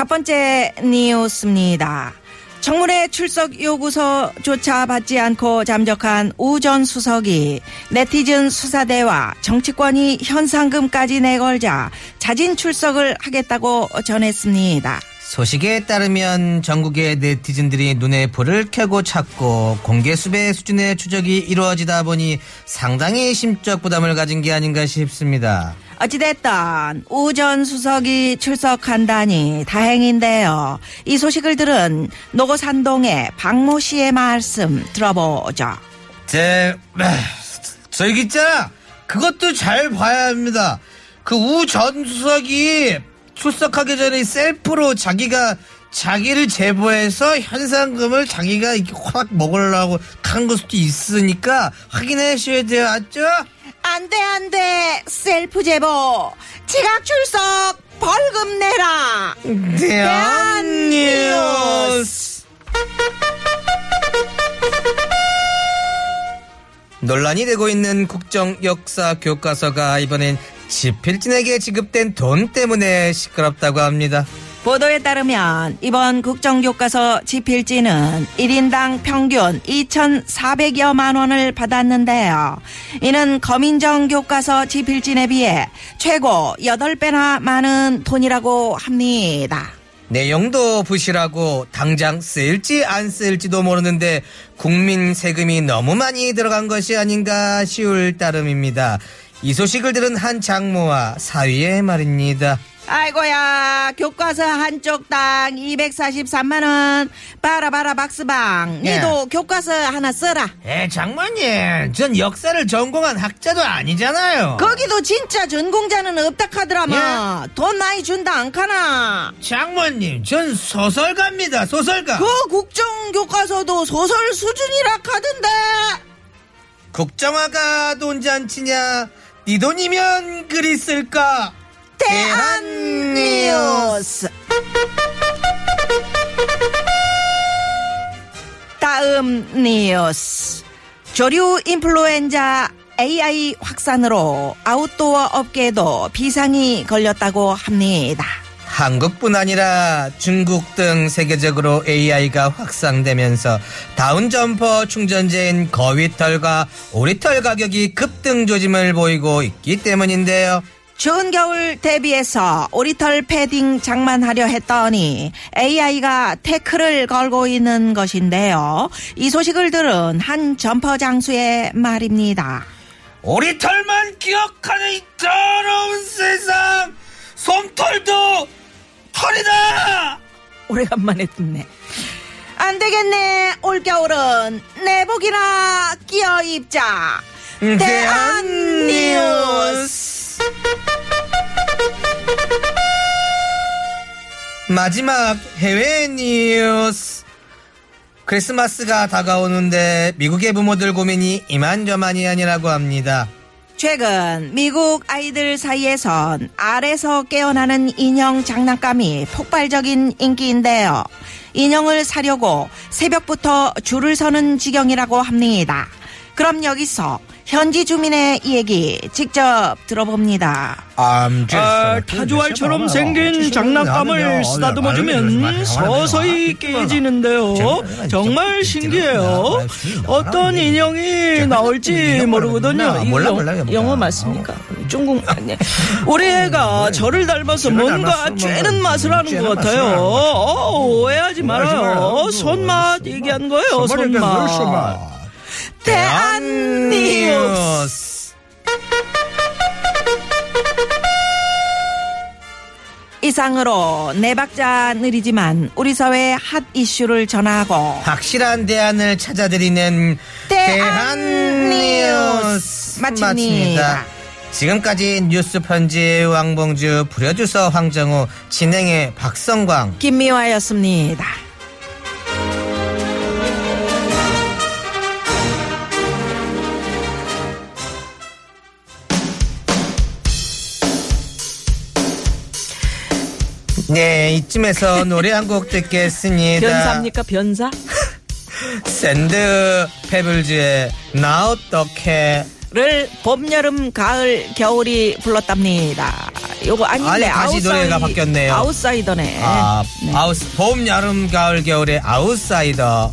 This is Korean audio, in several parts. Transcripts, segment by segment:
첫 번째 뉴스입니다. 청문회 출석 요구서조차 받지 않고 잠적한 우 전 수석이 네티즌 수사대와 정치권이 현상금까지 내걸자 자진 출석을 하겠다고 전했습니다. 소식에 따르면 전국의 네티즌들이 눈에 불을 켜고 찾고 공개 수배 수준의 추적이 이루어지다 보니 상당히 심적 부담을 가진 게 아닌가 싶습니다. 어찌됐든 우전 수석이 출석한다니 다행인데요. 이 소식을 들은 노고산동의 박모 씨의 말씀 들어보죠. 제, 저기 있잖아. 그것도 잘 봐야 합니다. 그 우 전 수석이 출석하기 전에 셀프로 자기가 자기를 제보해서 현상금을 자기가 이렇게 확 먹으려고 간걸 수도 있으니까 확인해 주셔야 돼요. 알죠? 안돼 안돼 셀프 제보 지각 출석 벌금 내라. 대한 뉴스. 논란이 되고 있는 국정 역사 교과서가 이번엔 지필진에게 지급된 돈 때문에 시끄럽다고 합니다. 보도에 따르면 이번 국정교과서 지필지는 1인당 평균 2,400여만 원을 받았는데요. 이는 거민정 교과서 지필진에 비해 최고 8배나 많은 돈이라고 합니다. 내용도 부실하고 당장 쓸지 안 쓸지도 모르는데 국민 세금이 너무 많이 들어간 것이 아닌가 쉬울 따름입니다. 이 소식을 들은 한 장모와 사위의 말입니다. 아이고야 교과서 한쪽 당 243만원. 봐라 봐라 박스방. 예. 니도 교과서 하나 써라. 에 장모님 전 역사를 전공한 학자도 아니잖아요. 거기도 진짜 전공자는 없다 카더라마. 돈 많이 준다 안 카나? 장모님 전 소설가입니다 소설가. 그 국정교과서도 소설 수준이라 카던데. 국정화가 돈잔치냐? 네 돈이면 글이 쓸까 대한 뉴스 다음 뉴스 조류 인플루엔자 AI 확산으로 아웃도어 업계에도 비상이 걸렸다고 합니다. 한국뿐 아니라 중국 등 세계적으로 AI가 확산되면서 다운점퍼 충전재인 거위털과 오리털 가격이 급등 조짐을 보이고 있기 때문인데요. 추운 겨울 대비해서 오리털 패딩 장만하려 했더니 AI가 태클을 걸고 있는 것인데요. 이 소식을 들은 한 점퍼 장수의 말입니다. 오리털만 기억하는 이 더러운 세상 솜털도 털이다 오래간만에 듣네. 안 되겠네. 올겨울은 내복이나 끼어 입자. 대한 뉴스. 마지막 해외 뉴스. 크리스마스가 다가오는데 미국의 부모들 고민이 이만저만이 아니라고 합니다. 최근 미국 아이들 사이에선 알에서 깨어나는 인형 장난감이 폭발적인 인기인데요. 인형을 사려고 새벽부터 줄을 서는 지경이라고 합니다. 그럼 여기서 현지 주민의 얘기 직접 들어봅니다. 아, 타조알처럼 생긴 장난감을 쓰다듬어주면 서서히 깨지는데요. 정말 신기해요. 어떤 인형이 나올지 모르거든요. 영- 몰라, 몰라. 영어 맞습니까? 중국 아니. 우리 애가 저를 닮아서 뭔가 쬐는 뭐. 맛을 하는 것 같아요. 맛을 어, 오해하지 말아요. 말아요. 손맛 얘기한 거예요. 손맛. 대한 이상으로 네 박자 느리지만 우리 사회 핫 이슈를 전하고 확실한 대안을 찾아드리는 대한 대한 뉴스 마칩니다. 지금까지 뉴스 편지 왕봉주 프로듀서 황정우 진행의 박성광 김미화였습니다. 네 이쯤에서 노래 한 곡 듣겠습니다 변사입니까 변사? 샌드 페블즈의 나 어떡해 를 봄, 여름, 가을, 겨울이 불렀답니다. 요거 아닌데 아니, 다시 노래가 바뀌었네요. 아웃사이더네. 아, 네. 아웃 봄 여름 가을 겨울의 아웃사이더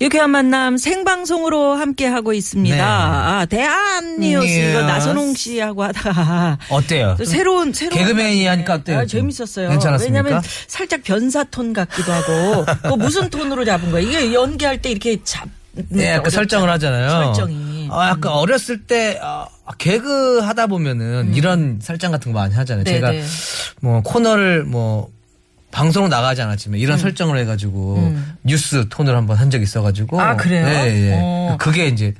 유쾌한 만남 생방송으로 함께 하고 있습니다. 네. 아, 대한 뉴스 이거. 나선홍 씨하고 하다가 어때요? 또 새로운 새로운 개그맨이 하니까 어때요? 아, 재밌었어요. 괜찮았습니까? 왜냐하면 살짝 변사 톤 같기도 하고 그 무슨 톤으로 잡은 거야? 이게 연기할 때 이렇게 잡 네, 약간 설정을 하잖아요. 설정이. 아, 약간 어렸을 때 아, 개그 하다 보면은 이런 설정 같은 거 많이 하잖아요. 음. 네, 제가 네. 뭐 코너를 뭐 방송 나가지 않았지만 이런 설정을 해가지고 뉴스 톤을 한번 한 적이 있어가지고. 음. 아, 그래요? 네, 예. 어. 그게 이제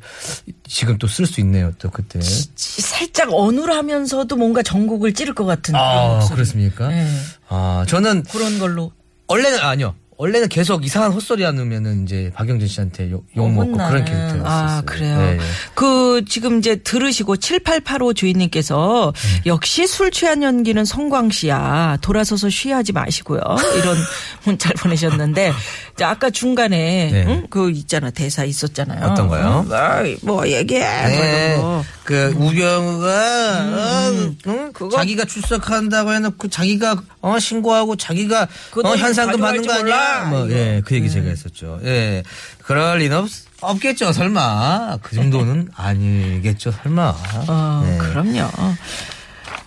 지금 또 쓸 수 있네요. 또 그때. 살짝 어눌하면서도 뭔가 전곡을 찌를 것 같은 아. 그렇습니까? 네. 아, 저는 그런 걸로 원래는 아니요. 원래는 계속 이상한 헛소리 하면은 이제 박영진 씨한테 욕, 욕 먹고 혼나는. 그런 캐릭터였어요. 아, 그래요. 네, 네. 그, 지금 이제 들으시고 7885 주인님께서 네. 역시 술 취한 연기는 성광 씨야. 돌아서서 쉬하지 마시고요. 이런 문자를 보내셨는데, 아까 중간에, 네. 응? 그 있잖아. 대사 있었잖아요. 어떤 거요? 응? 아이, 뭐 얘기해. 뭐 네. 거. 그 우병우가 어, 응? 음, 그거- 자기가 출석한다고 해놓고 자기가 어 신고하고 자기가 그 어, 돈 현상금 받는 거 아니야? 뭐. 예, 그 얘기 제가 했었죠. 예, 그럴 리는 없, 없겠죠, 설마. 그 정도는 아니겠죠, 설마. 어, 네. 그럼요.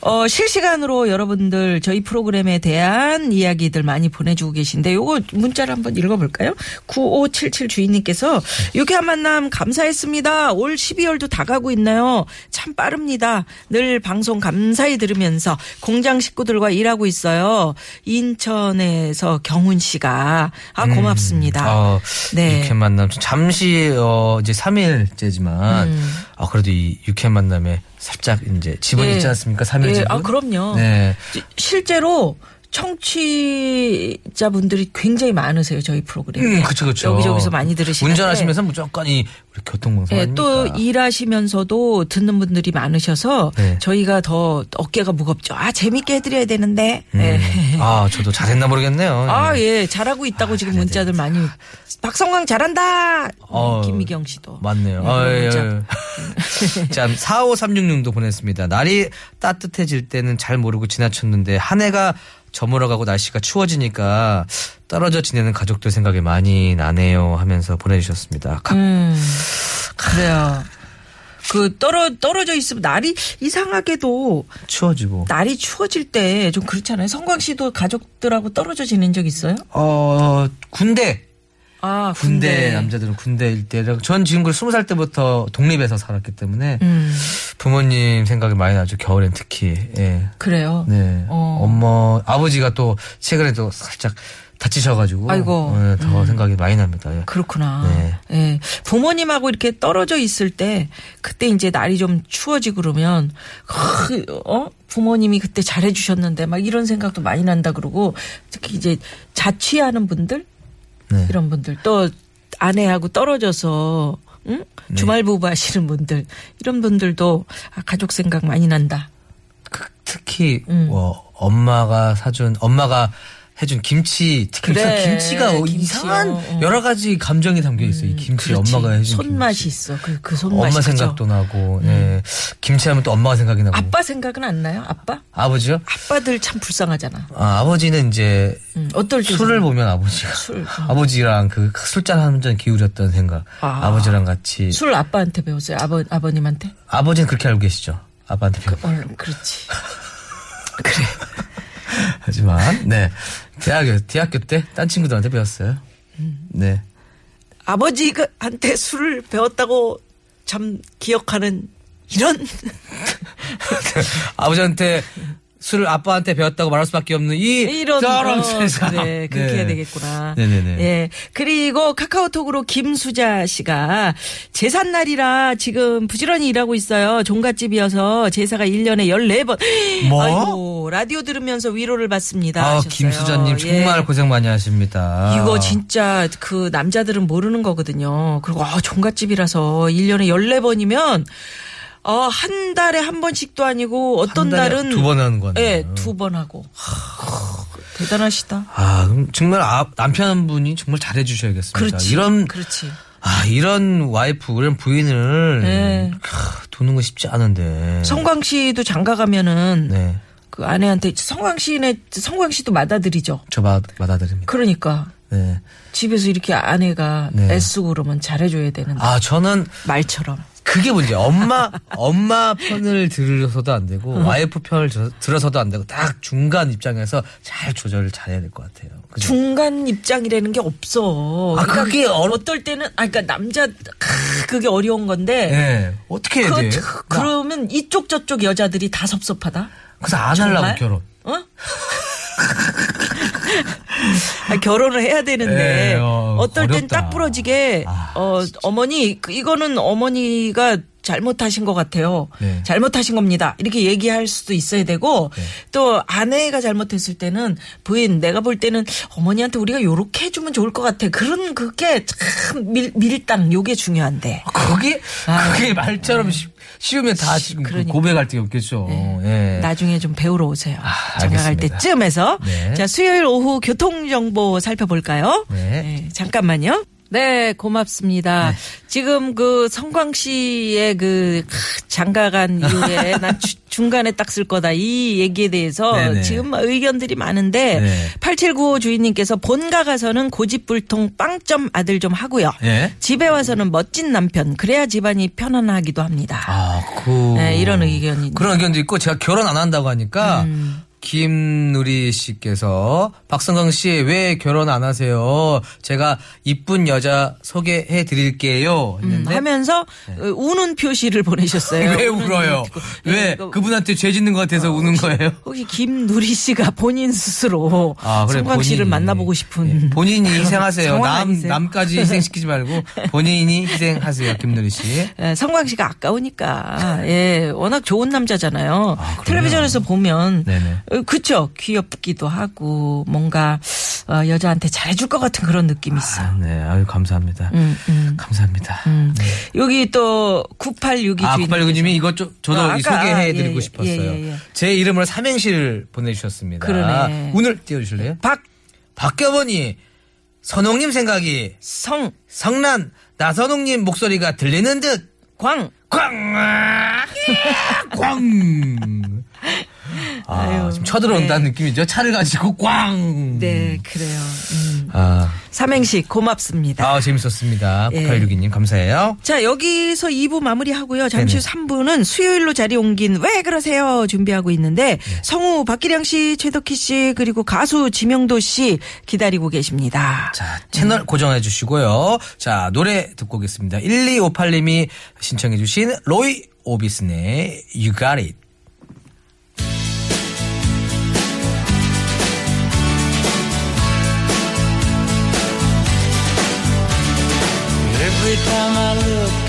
어, 실시간으로 여러분들 저희 프로그램에 대한 이야기들 많이 보내주고 계신데 요거 문자를 한번 읽어볼까요? 9577 주인님께서 유쾌한 만남 감사했습니다. 올 12월도 다 가고 있나요? 참 빠릅니다. 늘 방송 감사히 들으면서 공장 식구들과 일하고 있어요. 인천에서 경훈 씨가 아 고맙습니다. 어, 네. 육회 만남 잠시 어 이제 3일째지만 아 그래도 이 육회 만남에 살짝 이제 지분 네. 있지 않습니까? 3일 네, 지분. 아, 그럼요. 네. 실제로 청취자분들이 굉장히 많으세요 저희 프로그램에. 음, 그쵸, 그쵸. 여기저기서 많이 들으시는데. 운전하시면서 무조건 이 우리 교통방송 네? 또 일하시면서도 듣는 분들이 많으셔서 네. 저희가 더 어깨가 무겁죠. 아 재밌게 해드려야 되는데. 네. 아, 저도 잘했나 모르겠네요. 아예 잘하고 있다고 지금 문자들 많이. 박성광 잘한다. 어, 김미경 씨도. 맞네요. 네, 아, 예. 예. 자, 45366도 보냈습니다. 날이 따뜻해질 때는 잘 모르고 지나쳤는데 한 해가 저물어가고 날씨가 추워지니까 떨어져 지내는 가족들 생각이 많이 나네요 하면서 보내주셨습니다. 가- 음, 그래요. 그 떨어 떨어져 있으면 날이 이상하게도 추워지고. 날이 추워질 때 좀 그렇잖아요. 성광 씨도 가족들하고 떨어져 지낸 적 있어요? 어, 군대. 아, 군대, 남자들은 군대일 때랑 전 지금 그 20살 때부터 독립해서 살았기 때문에 음, 부모님 생각이 많이 나죠. 겨울엔 특히. 예. 그래요. 네. 어. 엄마, 아버지가 또 최근에도 살짝 다치셔가지고. 아이고. 예, 더 생각이 많이 납니다. 예. 그렇구나. 네. 예. 부모님하고 이렇게 떨어져 있을 때 그때 이제 날이 좀 추워지고 그러면 그, 어 부모님이 그때 잘해 주셨는데 막 이런 생각도 많이 난다 그러고 특히 이제 자취하는 분들 네. 이런 분들 또 아내하고 떨어져서 응? 네. 주말 부부 하시는 분들 이런 분들도 아, 가족 생각 많이 난다. 그- 특히 음. 뭐 엄마가 사준 엄마가 해준 김치 특히 그래, 그 김치가 김치요. 이상한 어. 여러 가지 감정이 담겨 있어요. 이 김치 그렇지. 엄마가 해준 손맛이 김치. 있어. 그, 그 손맛이. 엄마? 생각도 나고 예. 김치하면 또 엄마가 생각이 나고 아빠 생각은 안 나요? 아빠? 아버지요? 아빠들 참 불쌍하잖아. 아, 아버지는 이제 음, 어떨 때 술을 보면 아버지가 술, 어. 아버지랑 그 술잔 한 잔 기울였던 생각 아. 아. 버지랑 같이 술 아빠한테 배웠어요? 아버, 아버님한테? 아버지는 그렇게 알고 계시죠 아빠한테 배우 어, 그렇지. 그래. 하지만 네. 대학교 대학교 때 딴 친구들한테 배웠어요. 네. 아버지한테 술을 배웠다고 참 기억하는 이런 아버지한테 술을 아빠한테 배웠다고 말할 수밖에 없는 이 이런 더러운 어, 세상 그래 그렇게 네. 해야 되겠구나. 네네네. 예. 그리고 카카오톡으로 김수자 씨가 제삿 날이라 지금 부지런히 일하고 있어요. 종갓집이어서 제사가 1년에 14번. 뭐? 아이고, 라디오 들으면서 위로를 받습니다. 아 하셨어요. 김수자님 예. 정말 고생 많이 하십니다 이거 진짜 그 남자들은 모르는 거거든요. 그리고 아, 종갓집이라서 1년에 14번이면 어, 한 달에 한 번씩도 아니고 어떤 달은 두 번 하는 거네요. 예, 두 번 하고. 대단하시다. 아 그럼 정말 아, 남편분이 정말 잘해 주셔야겠습니다 그렇지. 이런 그렇지. 아 이런 와이프 이런 부인을 네. 크, 두는 거 쉽지 않은데 성광 씨도 장가 가면은 네. 그 아내한테 성광 씨네 성광 씨도 받아들이죠. 저 받, 받아들입니다. 그러니까 네. 집에서 이렇게 아내가 네. 애쓰고 그러면 잘해줘야 되는데 아 저는 말처럼. 그게 문제. 엄마 엄마 편을 들어서도 안 되고 와이프 편을 들- 들어서도 안 되고 딱 중간 입장에서 잘 조절을 잘해야 될 것 같아요. 그죠? 중간 입장이라는 게 없어. 아, 그러니까 그게 어려- 어떨 때는 아 그러니까 남자 크, 그게 어려운 건데 네. 어떻게 해야 그, 돼? 그, 그러면 이쪽 저쪽 여자들이 다 섭섭하다. 그래서 안 정말? 하려고 결혼. 어? 아, 결혼을 해야 되는데 네, 어, 어, 떨땐 어렵다. 딱 부러지게 아, 어, 어머니 그, 이거는 어머니가 잘못하신 것 같아요. 네. 잘못하신 겁니다. 이렇게 얘기할 수도 있어야 되고 네. 또 아내가 잘못했을 때는 부인 내가 볼 때는 어머니한테 우리가 요렇게 해주면 좋을 것 같아. 그런 그게 참 밀, 밀당 요게 중요한데. 그게 아. 그게 말처럼 쉬, 쉬우면 다 지금 그 그러니까. 고백할 게 없겠죠. 예. 나중에 좀 배우러 오세요. 아, 알겠습니다. 때쯤에서. 네. 자, 수요일 오후 교통정보 살펴볼까요? 네. 잠깐만요. 네, 고맙습니다. 지금 그 성광 씨의 그 크, 장가간 이후에 난 주- 중간에 딱 쓸 거다 이 얘기에 대해서 네네. 지금 의견들이 많은데 네. 8795 주인님께서 본가 가서는 고집불통 빵점 아들 좀 하고요. 예. 집에 와서는 멋진 남편 그래야 집안이 편안하기도 합니다. 아, 그 네, 이런 의견이 그런 의견도 있고 제가 결혼 안 한다고 하니까 음. 김누리 씨께서 박성광 씨왜 결혼 안 하세요? 제가 이쁜 여자 소개해 드릴게요. 음, 하면서 어, 우는 표시를 보내셨어요. 왜 울어요? 왜 네, 그분한테 죄 짓는 것 같아서 우는 거예요? 혹시 김누리 씨가 본인 스스로 아, 그래, 성광 씨를 본인이. 만나보고 싶은 예, 본인이 희생하세요. 남? 남까지 희생시키지 말고 본인이 희생하세요, 김누리 씨. 예, 성광 씨가 아까우니까 예 워낙 좋은 남자잖아요. 아? 텔레비전에서 보면 네네. 어, 그쵸 귀엽기도 하고 뭔가 어, 여자한테 잘해줄 것 같은 그런 느낌이 있어. 아, 네, 아유 감사합니다. 음, 음. 감사합니다. 여기 또 9862 아, 주인 986님이 이거 좀 저도 아, 소개해드리고 예, 예, 싶었어요. 예, 예. 제 이름으로 삼행시를 보내주셨습니다. 그러네. 오늘 띄워주실래요? 박 박겨보니 선홍님 생각이 성 성난 나선홍님 목소리가 들리는 듯 광. 꽝! 아, 꽝! 아, 아유, 지금 쳐들어온다는 느낌이죠. 차를 가지고 꽝! 네, 그래요. 음. 아, 삼행시 고맙습니다. 아 재밌었습니다. 예. 9862님 감사해요. 자, 여기서 2부 마무리하고요. 잠시 후 네네. 3부는 수요일로 자리 옮긴 왜 그러세요? 준비하고 있는데 네. 성우 박기량 씨, 최덕희 씨, 그리고 가수 지명도 씨 기다리고 계십니다. 자, 채널 고정해 주시고요. 자, 노래 듣고 오겠습니다. 1258님이 신청해 주신 로이 오비슨의 You Got It. Every time I look